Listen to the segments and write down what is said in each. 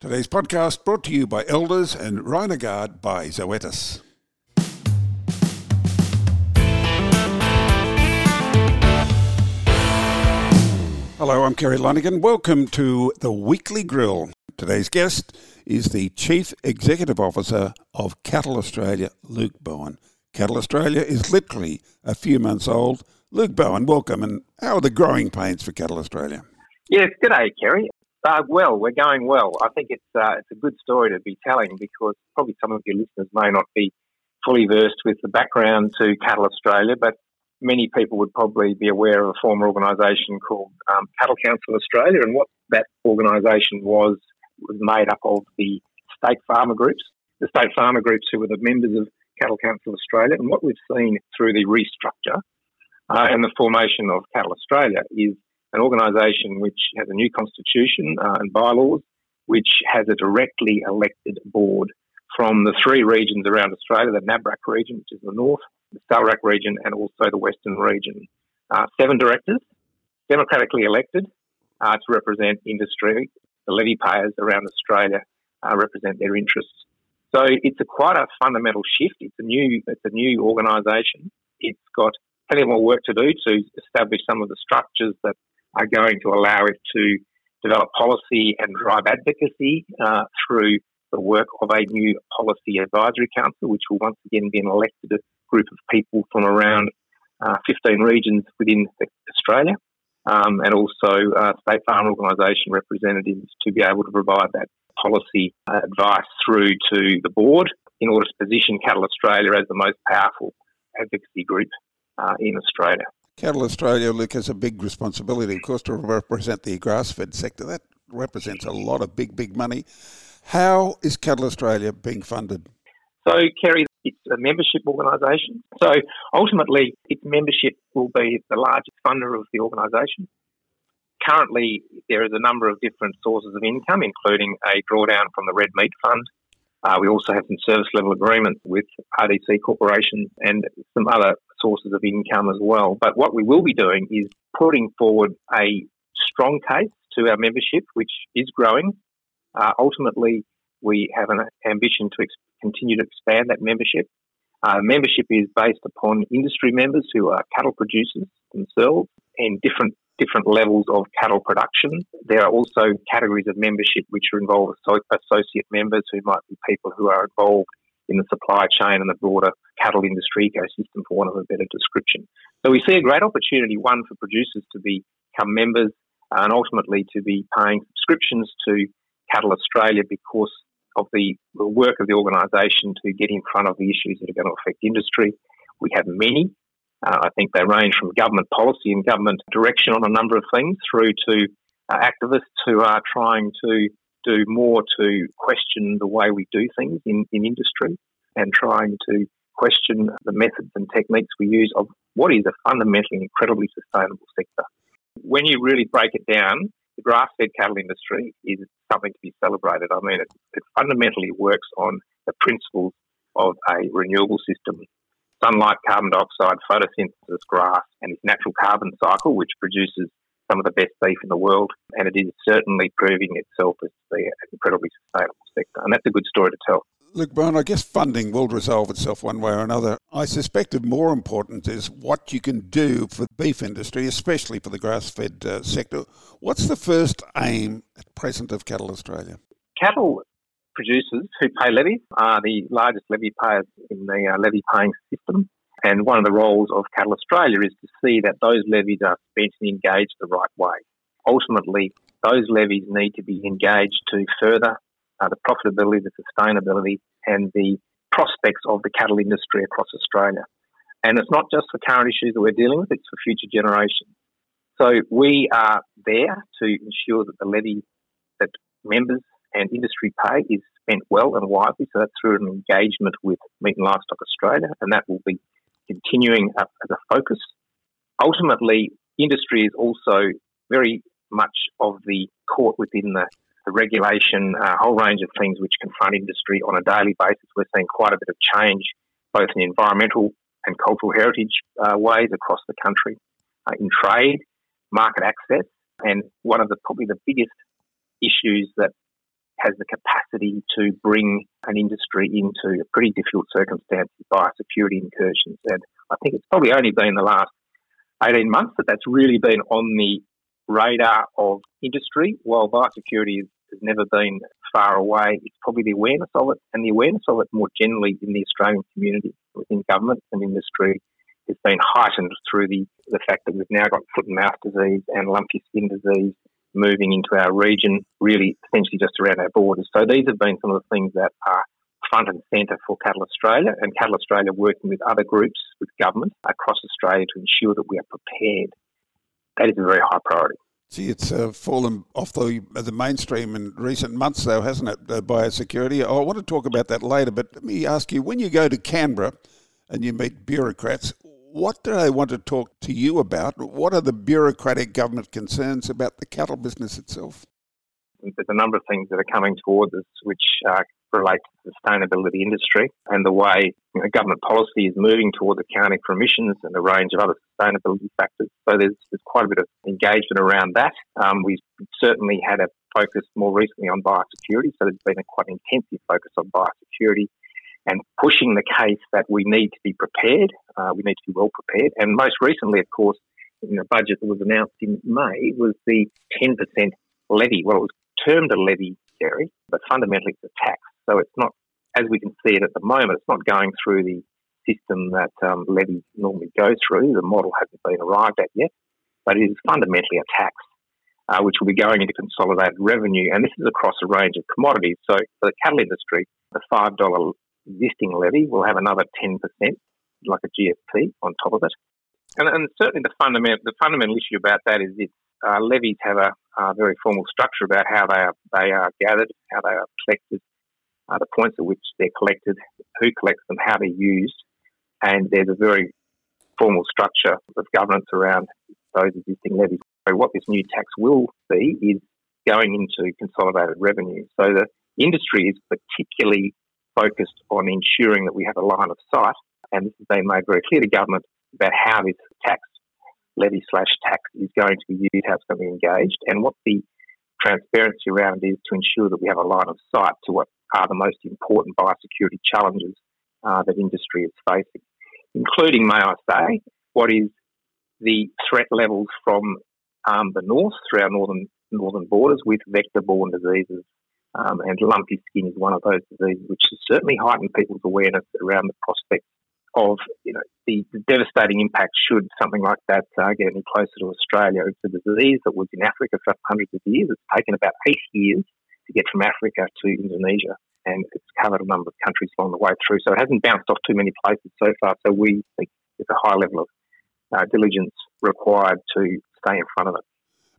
Today's podcast brought to you by Elders and Rhinogard by Zoetis. Hello, I'm Kerry Lonergan. Welcome to the Weekly Grill. Today's guest is the Chief Executive Officer of Cattle Australia, Luke Bowen. Cattle Australia is literally a few months old. Luke Bowen, welcome. And how are the growing pains for Cattle Australia? Yes, good day, Kerry. Uh, well, we're going well. I think it's uh, it's a good story to be telling because probably some of your listeners may not be fully versed with the background to Cattle Australia, but many people would probably be aware of a former organisation called um, Cattle Council Australia, and what that organisation was was made up of the state farmer groups, the state farmer groups who were the members of Cattle Council Australia, and what we've seen through the restructure uh, and the formation of Cattle Australia is an organisation which has a new constitution uh, and bylaws, which has a directly elected board from the three regions around Australia the NABRC region, which is the north, the SALRC region, and also the Western region. Uh, seven directors, democratically elected uh, to represent industry. The levy payers around Australia uh, represent their interests. So it's a quite a fundamental shift. It's a new it's a new organisation. It's got plenty more work to do to establish some of the structures that are going to allow it to develop policy and drive advocacy uh, through the work of a new policy advisory council, which will once again be an elected group of people from around uh, 15 regions within Australia, um, and also uh, state farm organisation representatives to be able to provide that policy advice through to the board in order to position Cattle Australia as the most powerful advocacy group uh, in Australia. Cattle Australia, Luke, has a big responsibility, of course, to represent the grass fed sector. That represents a lot of big, big money. How is Cattle Australia being funded? So, Kerry, it's a membership organisation. So, ultimately, its membership will be the largest funder of the organisation. Currently, there is a number of different sources of income, including a drawdown from the Red Meat Fund. Uh, we also have some service level agreements with RDC Corporation and some other sources of income as well. But what we will be doing is putting forward a strong case to our membership, which is growing. Uh, ultimately, we have an ambition to ex- continue to expand that membership. Uh, membership is based upon industry members who are cattle producers themselves and different different levels of cattle production. There are also categories of membership which involve associate members who might be people who are involved in the supply chain and the broader cattle industry ecosystem, for want of a better description. So we see a great opportunity, one, for producers to become members and ultimately to be paying subscriptions to Cattle Australia because of the, work of the organisation to get in front of the issues that are going to affect industry. We have many. Uh, I think they range from government policy and government direction on a number of things through to uh, activists who are trying to do more to question the way we do things in, in industry and trying to question the methods and techniques we use of what is a fundamentally incredibly sustainable sector. When you really break it down, the grass fed cattle industry is something to be celebrated. I mean, it, it fundamentally works on the principles of a renewable system sunlight, carbon dioxide, photosynthesis, grass, and its natural carbon cycle, which produces some of the best beef in the world, and it is certainly proving itself as the incredibly sustainable sector. And that's a good story to tell. Look, Brian, I guess funding will resolve itself one way or another. I suspect of more importance is what you can do for the beef industry, especially for the grass-fed uh, sector. What's the first aim at present of Cattle Australia? Cattle producers who pay levies are the largest levy payers in the uh, levy paying system. And one of the roles of Cattle Australia is to see that those levies are spent and engaged the right way. Ultimately, those levies need to be engaged to further uh, the profitability, the sustainability, and the prospects of the cattle industry across Australia. And it's not just for current issues that we're dealing with, it's for future generations. So we are there to ensure that the levy that members and industry pay is spent well and wisely. So that's through an engagement with Meat and Livestock Australia, and that will be continuing as a focus. Ultimately, industry is also very much of the court within the, the regulation, a whole range of things which confront industry on a daily basis. We're seeing quite a bit of change, both in environmental and cultural heritage uh, ways across the country, uh, in trade, market access, and one of the probably the biggest issues that has the capacity to bring an industry into pretty difficult circumstance biosecurity incursions. And I think it's probably only been the last 18 months that that's really been on the radar of industry. While biosecurity has never been far away, it's probably the awareness of it and the awareness of it more generally in the Australian community within government and industry has been heightened through the, the fact that we've now got foot and mouth disease and lumpy skin disease moving into our region, really essentially just around our borders. So these have been some of the things that are front and centre for Cattle Australia, and Cattle Australia working with other groups, with government across Australia to ensure that we are prepared. That is a very high priority. Gee, it's uh, fallen off the the mainstream in recent months, though, hasn't it? Uh, biosecurity. I want to talk about that later, but let me ask you: when you go to Canberra and you meet bureaucrats, what do they want to talk to you about? What are the bureaucratic government concerns about the cattle business itself? There's a number of things that are coming towards us which uh, relate to the sustainability industry and the way you know, government policy is moving towards accounting for emissions and a range of other sustainability factors. So there's, there's quite a bit of engagement around that. Um, we've certainly had a focus more recently on biosecurity, so there's been a quite intensive focus on biosecurity and pushing the case that we need to be prepared, uh, we need to be well prepared. And most recently, of course, in the budget that was announced in May was the 10% levy. Well, it was termed a levy, Kerry, but fundamentally it's a tax. So it's not, as we can see it at the moment, it's not going through the system that um, levies normally go through. The model hasn't been arrived at yet, but it is fundamentally a tax. Uh, which will be going into consolidated revenue, and this is across a range of commodities. So, for the cattle industry, the $5 existing levy will have another 10%, like a GST, on top of it. And, and certainly the fundamental, the fundamental issue about that is that uh, levies have a, very formal structure about how they are, they are gathered, how they are collected, uh, the points at which they're collected, who collects them, how they're used, and there's a very formal structure of governance around those existing levies. So what this new tax will be is going into consolidated revenue. So the industry is particularly focused on ensuring that we have a line of sight, and this has been made very clear to government about how this tax levy slash tax is going to be used, how it's going to be engaged, and what the transparency around is to ensure that we have a line of sight to what are the most important biosecurity challenges uh, that industry is facing, including, may I say, what is the threat levels from um, the north through our northern northern borders with vector-borne diseases um, and lumpy skin is one of those diseases which has certainly heightened people's awareness around the prospect of you know the, the devastating impact should something like that uh, get any closer to Australia. It's a disease that was in Africa for hundreds of years. It's taken about eight years to get from Africa to Indonesia, and it's covered a number of countries along the way through. So it hasn't bounced off too many places so far. So we think there's a high level of uh, diligence required to stay in front of it.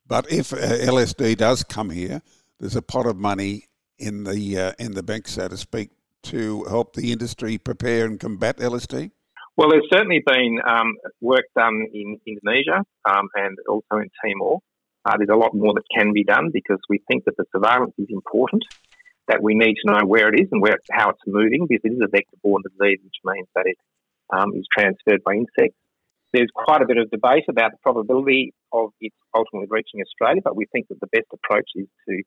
But if uh, LSD does come here, there's a pot of money in the uh, in the bank, so to speak, to help the industry prepare and combat LSD? Well, there's certainly been um, work done in Indonesia um, and also in Timor. Uh, there's a lot more that can be done because we think that the surveillance is important. That we need to know where it is and where how it's moving because it is a vector-borne disease, which means that it um, is transferred by insects. There's quite a bit of debate about the probability of it ultimately reaching Australia, but we think that the best approach is to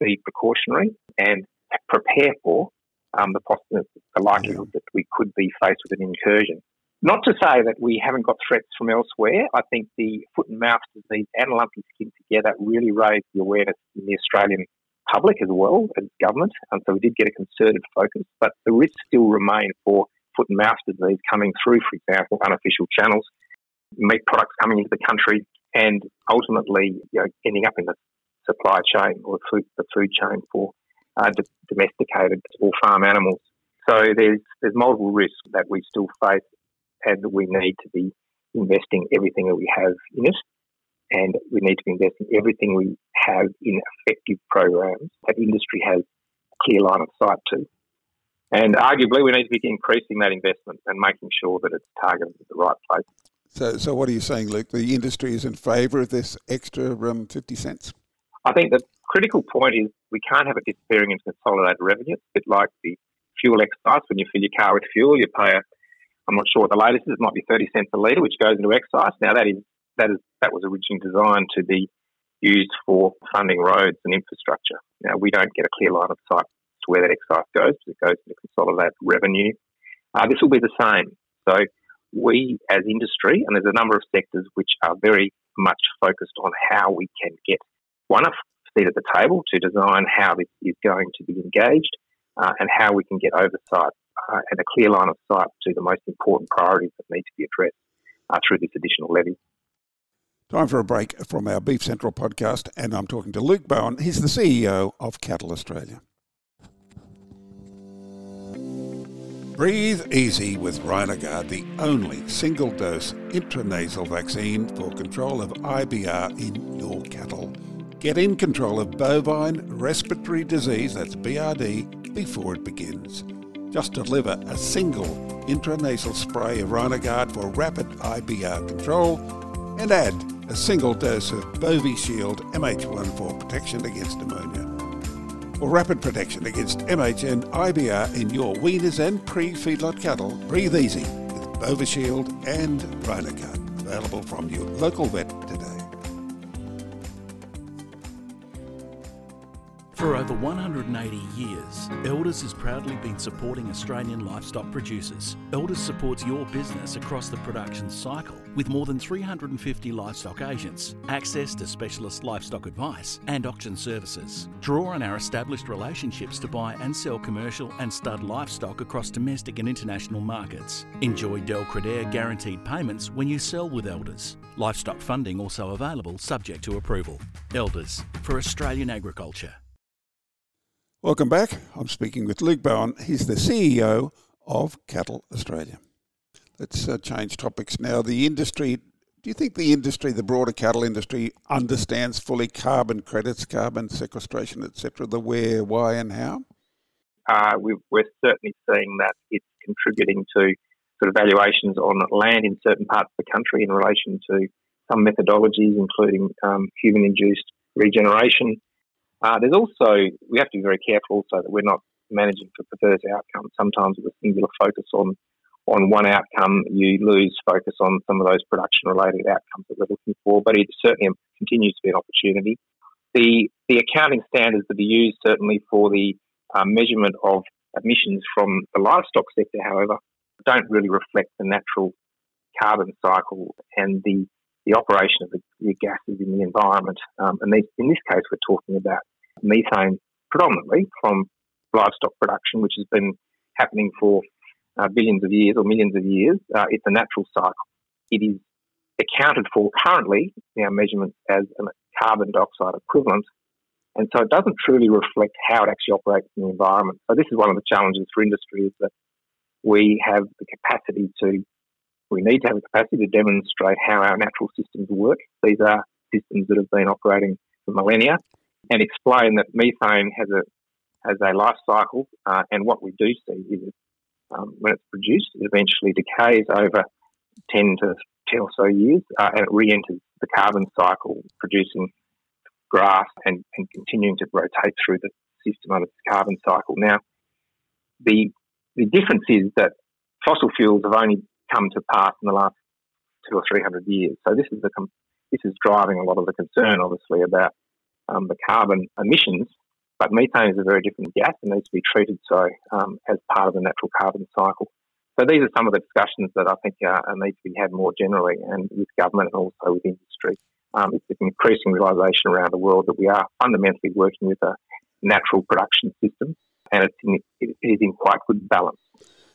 be precautionary and prepare for um, the, poss- the likelihood that we could be faced with an incursion. Not to say that we haven't got threats from elsewhere. I think the foot and mouth disease and lumpy skin together really raised the awareness in the Australian public as well as government. And so we did get a concerted focus, but the risks still remain for foot and mouth disease coming through, for example, unofficial channels, meat products coming into the country, and ultimately you know, ending up in the supply chain or food, the food chain for uh, domesticated or farm animals. So there's there's multiple risks that we still face, and we need to be investing everything that we have in it, and we need to be investing everything we have in effective programs that industry has a clear line of sight to. And arguably, we need to be increasing that investment and making sure that it's targeted at the right place. So, so what are you saying, Luke? The industry is in favour of this extra um, 50 cents? I think the critical point is we can't have it disappearing into consolidated revenue. It's a bit like the fuel excise. When you fill your car with fuel, you pay a, I'm not sure what the latest is, it might be 30 cents a litre, which goes into excise. Now, that is that is that was originally designed to be used for funding roads and infrastructure. Now, we don't get a clear line of sight to where that excise goes because it goes into consolidated revenue. Uh, this will be the same. So, we as industry, and there's a number of sectors which are very much focused on how we can get one, a seat at the table to design how this is going to be engaged uh, and how we can get oversight uh, and a clear line of sight to the most important priorities that need to be addressed uh, through this additional levy. Time for a break from our Beef Central podcast, and I'm talking to Luke Bowen. He's the CEO of Cattle Australia. Breathe easy with Rhinogard, the only single dose intranasal vaccine for control of IBR in your cattle. Get in control of bovine respiratory disease, that's BRD, before it begins. Just deliver a single intranasal spray of Rhinogard for rapid IBR control and add a single dose of Bovishield MH1 for protection against pneumonia. For rapid protection against MH and IBR in your weaners and pre-feedlot cattle, breathe easy with Bovishield and Rhinogard. Available from your local vet today. For over 180 years, Elders has proudly been supporting Australian livestock producers. Elders supports your business across the production cycle with more than 350 livestock agents, access to specialist livestock advice and auction services. Draw on our established relationships to buy and sell commercial and stud livestock across domestic and international markets. Enjoy Del Credere guaranteed payments when you sell with Elders. Livestock funding also available subject to approval. Elders for Australian agriculture. Welcome back. I'm speaking with Luke Bowen. He's the CEO of Cattle Australia. Let's uh, change topics now. The industry, do you think the industry, the broader cattle industry, understands fully carbon credits, carbon sequestration, etc., the where, why, and how? Uh, we, are certainly seeing that it's contributing to sort of valuations on land in certain parts of the country in relation to some methodologies, including um, human induced regeneration uh, there's also, we have to be very careful also that we're not managing for perverse outcomes. Sometimes with a singular focus on, on one outcome, you lose focus on some of those production related outcomes that we're looking for, but it certainly continues to be an opportunity. The, the accounting standards that are used certainly for the uh, measurement of emissions from the livestock sector, however, don't really reflect the natural carbon cycle and the the operation of the, the gases in the environment. Um, and these, in this case, we're talking about methane predominantly from livestock production, which has been happening for uh, billions of years or millions of years. Uh, it's a natural cycle. It is accounted for currently in our measurements as a carbon dioxide equivalent. And so it doesn't truly reflect how it actually operates in the environment. So this is one of the challenges for industry is that we have the capacity to we need to have the capacity to demonstrate how our natural systems work. These are systems that have been operating for millennia, and explain that methane has a has a life cycle. Uh, and what we do see is um, when it's produced, it eventually decays over ten to ten or so years, uh, and it re-enters the carbon cycle, producing grass and, and continuing to rotate through the system of its carbon cycle. Now, the the difference is that fossil fuels have only come to pass in the last two or three hundred years. So this is the this is driving a lot of the concern, obviously, about um, the carbon emissions. But methane is a very different gas and needs to be treated so um, as part of the natural carbon cycle. So these are some of the discussions that I think uh, need to be had more generally and with government and also with industry. Um, it's an increasing realisation around the world that we are fundamentally working with a natural production system and it's in, it is in quite good balance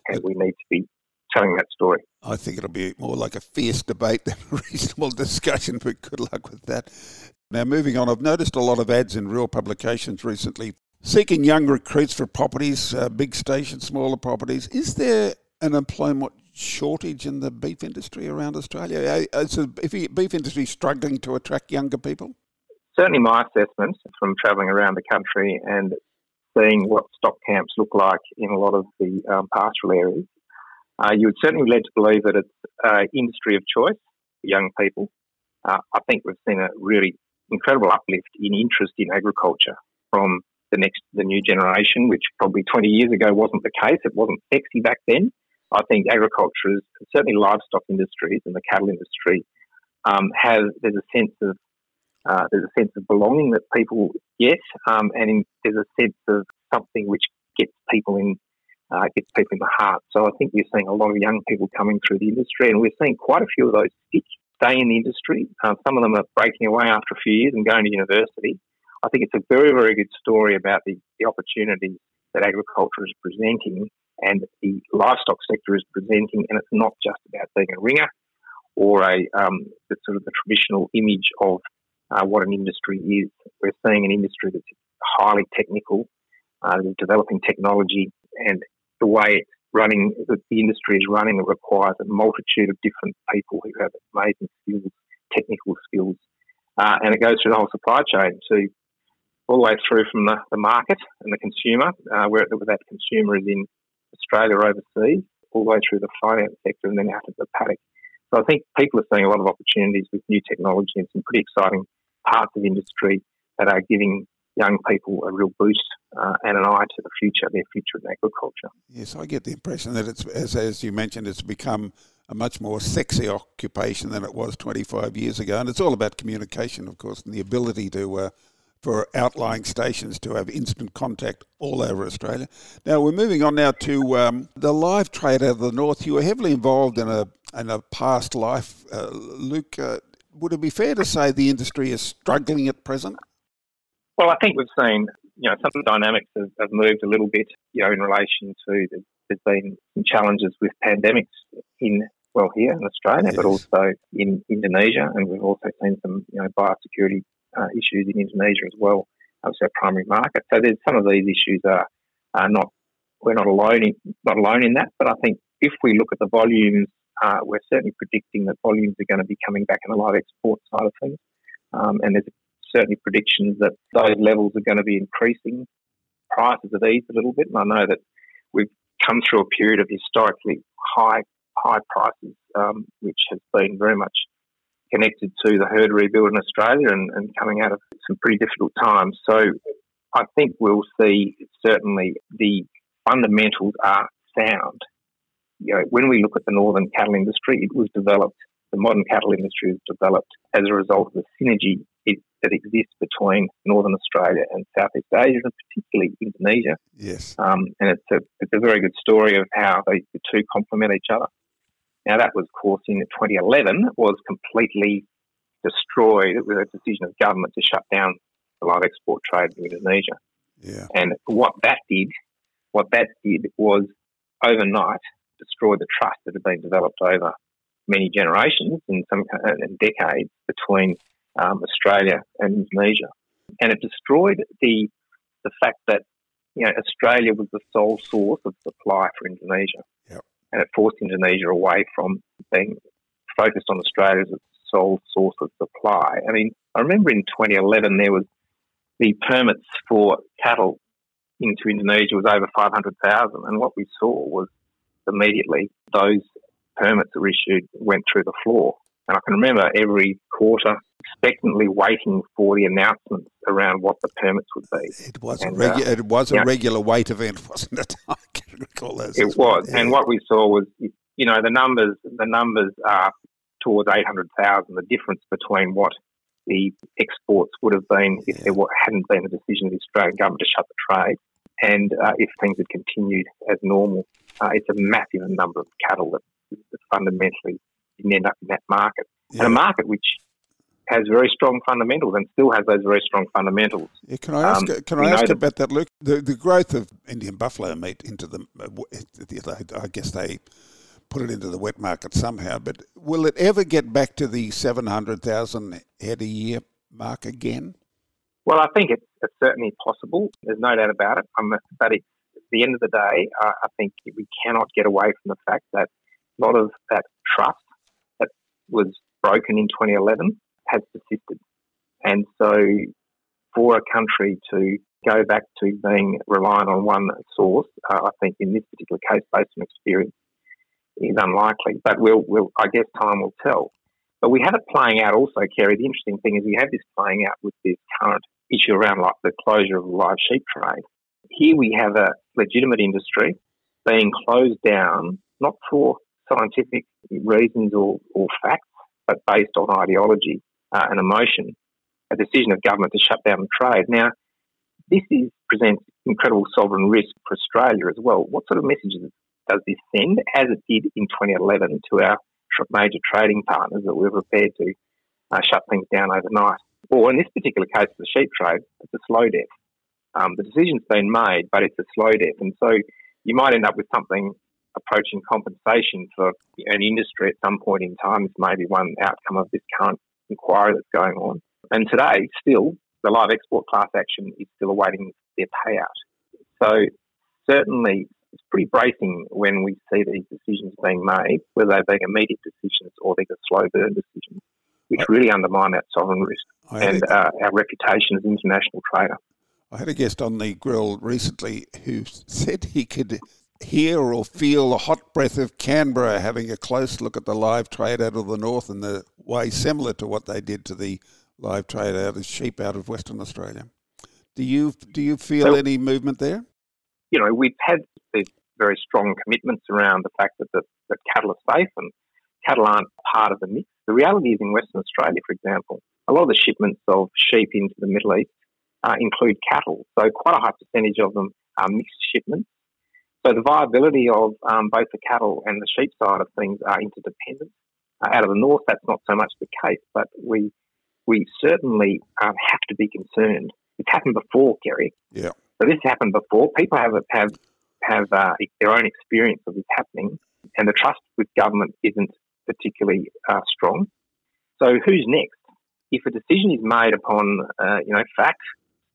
and we need to be telling that story. I think it'll be more like a fierce debate than a reasonable discussion, but good luck with that. Now, moving on, I've noticed a lot of ads in real publications recently seeking young recruits for properties, uh, big stations, smaller properties. Is there an employment shortage in the beef industry around Australia? Uh, is the beef industry struggling to attract younger people? Certainly, my assessment from travelling around the country and seeing what stock camps look like in a lot of the um, pastoral areas uh, you would certainly be led to believe that it's industry of choice for young people. Uh, I think we've seen a really incredible uplift in interest in agriculture from the next, the new generation, which probably 20 years ago wasn't the case. It wasn't sexy back then. I think agriculture is certainly livestock industries and the cattle industry um, have there's a sense of Uh, there's a sense of belonging that people get, um, and in, there's a sense of something which gets people in, uh, gets people in the heart. So I think we're seeing a lot of young people coming through the industry, and we're seeing quite a few of those stick, stay in the industry. Uh, some of them are breaking away after a few years and going to university. I think it's a very, very good story about the, the opportunities that agriculture is presenting and the livestock sector is presenting, and it's not just about being a ringer or a um, sort of the traditional image of uh, what an industry is. We're seeing an industry that's highly technical, uh, developing technology, and the way running, the, the industry is running, it requires a multitude of different people who have amazing skills, technical skills, uh, and it goes through the whole supply chain to all the way through from the, the market and the consumer, uh, where, where that consumer is in Australia or overseas, all the way through the finance sector and then out of the paddock. So I think people are seeing a lot of opportunities with new technology and some pretty exciting parts of industry that are giving young people a real boost uh, and an eye to the future, their future in agriculture. Yes, I get the impression that it's, as, as you mentioned, it's become a much more sexy occupation than it was 25 years ago. And it's all about communication, of course, and the ability to uh, for outlying stations to have instant contact all over Australia. Now we're moving on now to um, the live trade out of the north. You were heavily involved in a in a past life, uh, Luke. Uh, would it be fair to say the industry is struggling at present? Well, I think we've seen you know some dynamics have, have moved a little bit. You know, in relation to the, there's been some challenges with pandemics in well here in Australia, yes. but also in Indonesia, and we've also seen some you know biosecurity uh, issues in Indonesia as well. That's our primary market. So there's some of these issues are, are not we're not alone in, not alone in that. But I think if we look at the volumes, uh, we're certainly predicting that volumes are going to be coming back in the live export side of things, um, and there's certainly predictions that those levels are going to be increasing. Prices have eased a little bit, and I know that we've come through a period of historically high high prices, um, which has been very much connected to the herd rebuild in Australia and, and coming out of some pretty difficult times. So I think we'll see certainly the fundamentals are sound. You know, when we look at the northern cattle industry, it was developed, the modern cattle industry was developed as a result of the synergy it, that exists between northern Australia and Southeast Asia, and particularly Indonesia. Yes. Um, and it's a, it's a very good story of how they, the two complement each other. Now, that was, of course, in 2011, was completely destroyed with a decision of government to shut down the live export trade in Indonesia. Yeah. And what that did, what that did was overnight destroy the trust that had been developed over many generations and some and decades between um, Australia and Indonesia, and it destroyed the the fact that you know Australia was the sole source of supply for Indonesia. Yep and it forced Indonesia away from being focused on Australia as its sole source of supply. I mean, I remember in 2011 there was the permits for cattle into Indonesia was over 500,000, and what we saw was immediately those permits that were issued went through the floor. And I can remember every quarter expectantly waiting for the announcements around what the permits would be. It was and, a regu- uh, it was a regular wait event, wasn't it? I can recall those. It was, yeah. and what we saw was, you know, the numbers. The numbers are towards eight hundred thousand. The difference between what the exports would have been if there hadn't been a decision of the Australian government to shut the trade, and uh, if things had continued as normal. Uh, it's a massive number of cattle that, that fundamentally didn't end up in that market, yeah. and a market which has very strong fundamentals and still has those very strong fundamentals. Yeah, can I ask? Um, can I ask about that, Luke? The the growth of Indian buffalo meat into the, uh, I guess they put it into the wet market somehow. But will it ever get back to the seven hundred thousand head a year mark again? Well, I think it's, it's certainly possible. There's no doubt about it. Um, but at the end of the day, uh, I think we cannot get away from the fact that a lot of that trust was broken in 2011 has persisted. And so for a country to go back to being reliant on one source, uh, I think in this particular case, based on experience, is unlikely. But we'll, we'll, I guess time will tell. But we have it playing out also, Kerry. The interesting thing is we have this playing out with this current issue around like the closure of the live sheep trade. Here we have a legitimate industry being closed down, not for scientific reasons or, or facts, but based on ideology uh, and emotion. a decision of government to shut down trade. Now, this is, presents incredible sovereign risk for Australia as well. What sort of messages does this send, as it did in 2011 to our major trading partners that we're prepared to uh, shut things down overnight? Or in this particular case, the sheep trade, it's a slow death. Um, the decision's been made, but it's a slow death. And so you might end up with something approaching compensation for an industry at some point in time. is maybe one outcome of this current inquiry that's going on. And today, still, the live export class action is still awaiting their payout. So certainly, it's pretty bracing when we see these decisions being made, whether they're being immediate decisions or they're slow burn decisions, which really undermine that sovereign risk and uh, our reputation as an international trader. I had a guest on the grill recently who said he could hear or feel the hot breath of Canberra having a close look at the live trade out of the north in the way similar to what they did to the live trade out of sheep out of Western Australia. Do you do you feel so, any movement there? You know, we've had these very strong commitments around the fact that the, that cattle are safe and cattle aren't part of the mix. The reality is in Western Australia, for example, a lot of the shipments of sheep into the Middle East uh, include cattle. So quite a high percentage of them are mixed shipments. So the viability of um, both the cattle and the sheep side of things are interdependent. Uh, out of the north, that's not so much the case, but we we certainly um, have to be concerned. It's happened before, Kerry. Yeah. So this happened before. People have have have uh, their own experience of this happening, and the trust with government isn't particularly uh, strong. So who's next? If a decision is made upon uh, you know facts,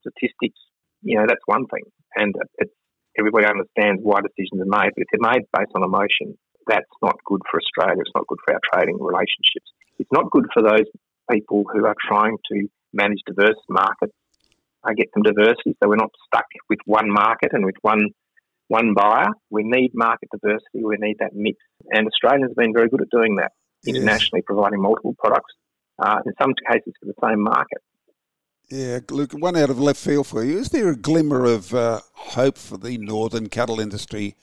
statistics, you know that's one thing, and it's everybody understands why decisions are made. But if they're made based on emotion, that's not good for Australia. It's not good for our trading relationships. It's not good for those people who are trying to manage diverse markets. I get some diversity, so we're not stuck with one market and with one one buyer. We need market diversity. We need that mix, and Australia's been very good at doing that internationally, providing multiple products uh, in some cases for the same market. Yeah, Luke, one out of left field for you. Is there a glimmer of uh, hope for the northern cattle industry?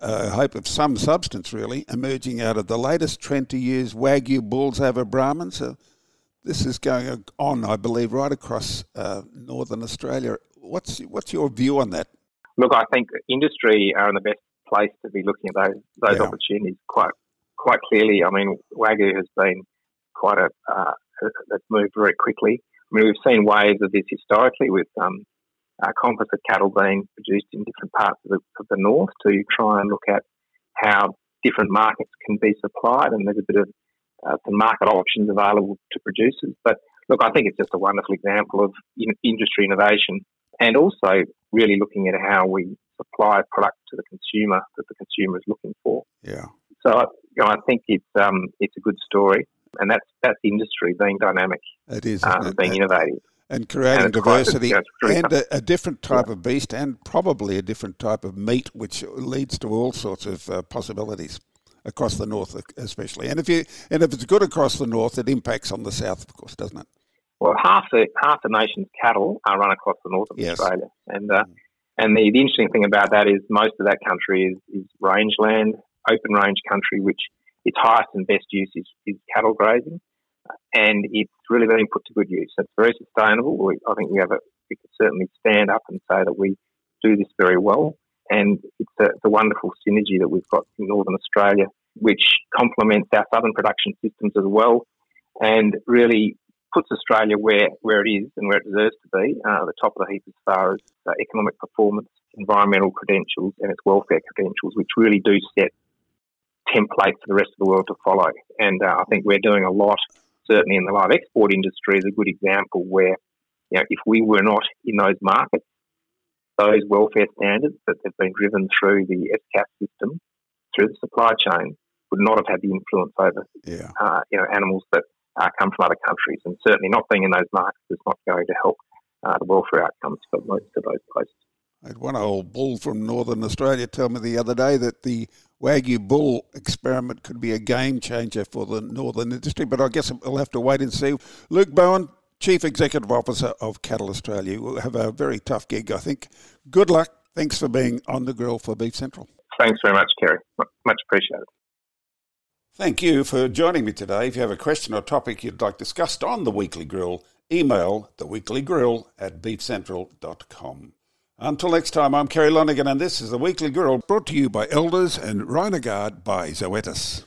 Uh, hope of some substance, really, emerging out of the latest trend to use Wagyu bulls over Brahmans. So this is going on, I believe, right across uh, northern Australia. What's what's your view on that? Look, I think industry are in the best place to be looking at those those yeah. opportunities quite quite clearly. I mean, Wagyu has been quite a uh, that's moved very quickly. I mean, we've seen waves of this historically with um, uh, composite cattle being produced in different parts of the, of the north to try and look at how different markets can be supplied, and there's a bit of uh, some market options available to producers. But look, I think it's just a wonderful example of industry innovation, and also really looking at how we supply product to the consumer that the consumer is looking for. Yeah. So you know, I think it's um, it's a good story and that's that's industry being dynamic. It is um, it? being innovative and creating and diversity quite, really and a, a, different type yeah. of beast and probably a different type of meat, which leads to all sorts of uh, possibilities across the north, especially. And if you and if it's good across the north, it impacts on the south, of course, doesn't it? Well, half the half the nation's cattle are run across the north of yes. Australia, and uh, mm. and the, the interesting thing about that is most of that country is, is rangeland, open range country, which its highest and best use is, is cattle grazing, and it's really been put to good use. It's very sustainable. We, I think we have a, we can certainly stand up and say that we do this very well, and it's a, it's a wonderful synergy that we've got in Northern Australia, which complements our southern production systems as well, and really puts Australia where, where it is and where it deserves to be, uh, the top of the heap as far as uh, economic performance, environmental credentials, and its welfare credentials, which really do set template for the rest of the world to follow. And uh, I think we're doing a lot, certainly in the live export industry, is a good example where, you know, if we were not in those markets, those welfare standards that have been driven through the ESCAS system, through the supply chain, would not have had the influence over, yeah. uh, you know, animals that uh, come from other countries. And certainly not being in those markets is not going to help uh, the welfare outcomes for most of those places. I had one old bull from Northern Australia tell me the other day that the Wagyu bull experiment could be a game changer for the northern industry, but I guess we'll have to wait and see. Luke Bowen, Chief Executive Officer of Cattle Australia, will have a very tough gig, I think. Good luck. Thanks for being on the grill for Beef Central. Thanks very much, Kerry. Much appreciated. Thank you for joining me today. If you have a question or topic you'd like discussed on the Weekly Grill, email theweeklygrill at beefcentral.com. Until next time, I'm Kerry Lonergan, and this is The Weekly Grill, brought to you by Elders and Rhinogard by Zoetis.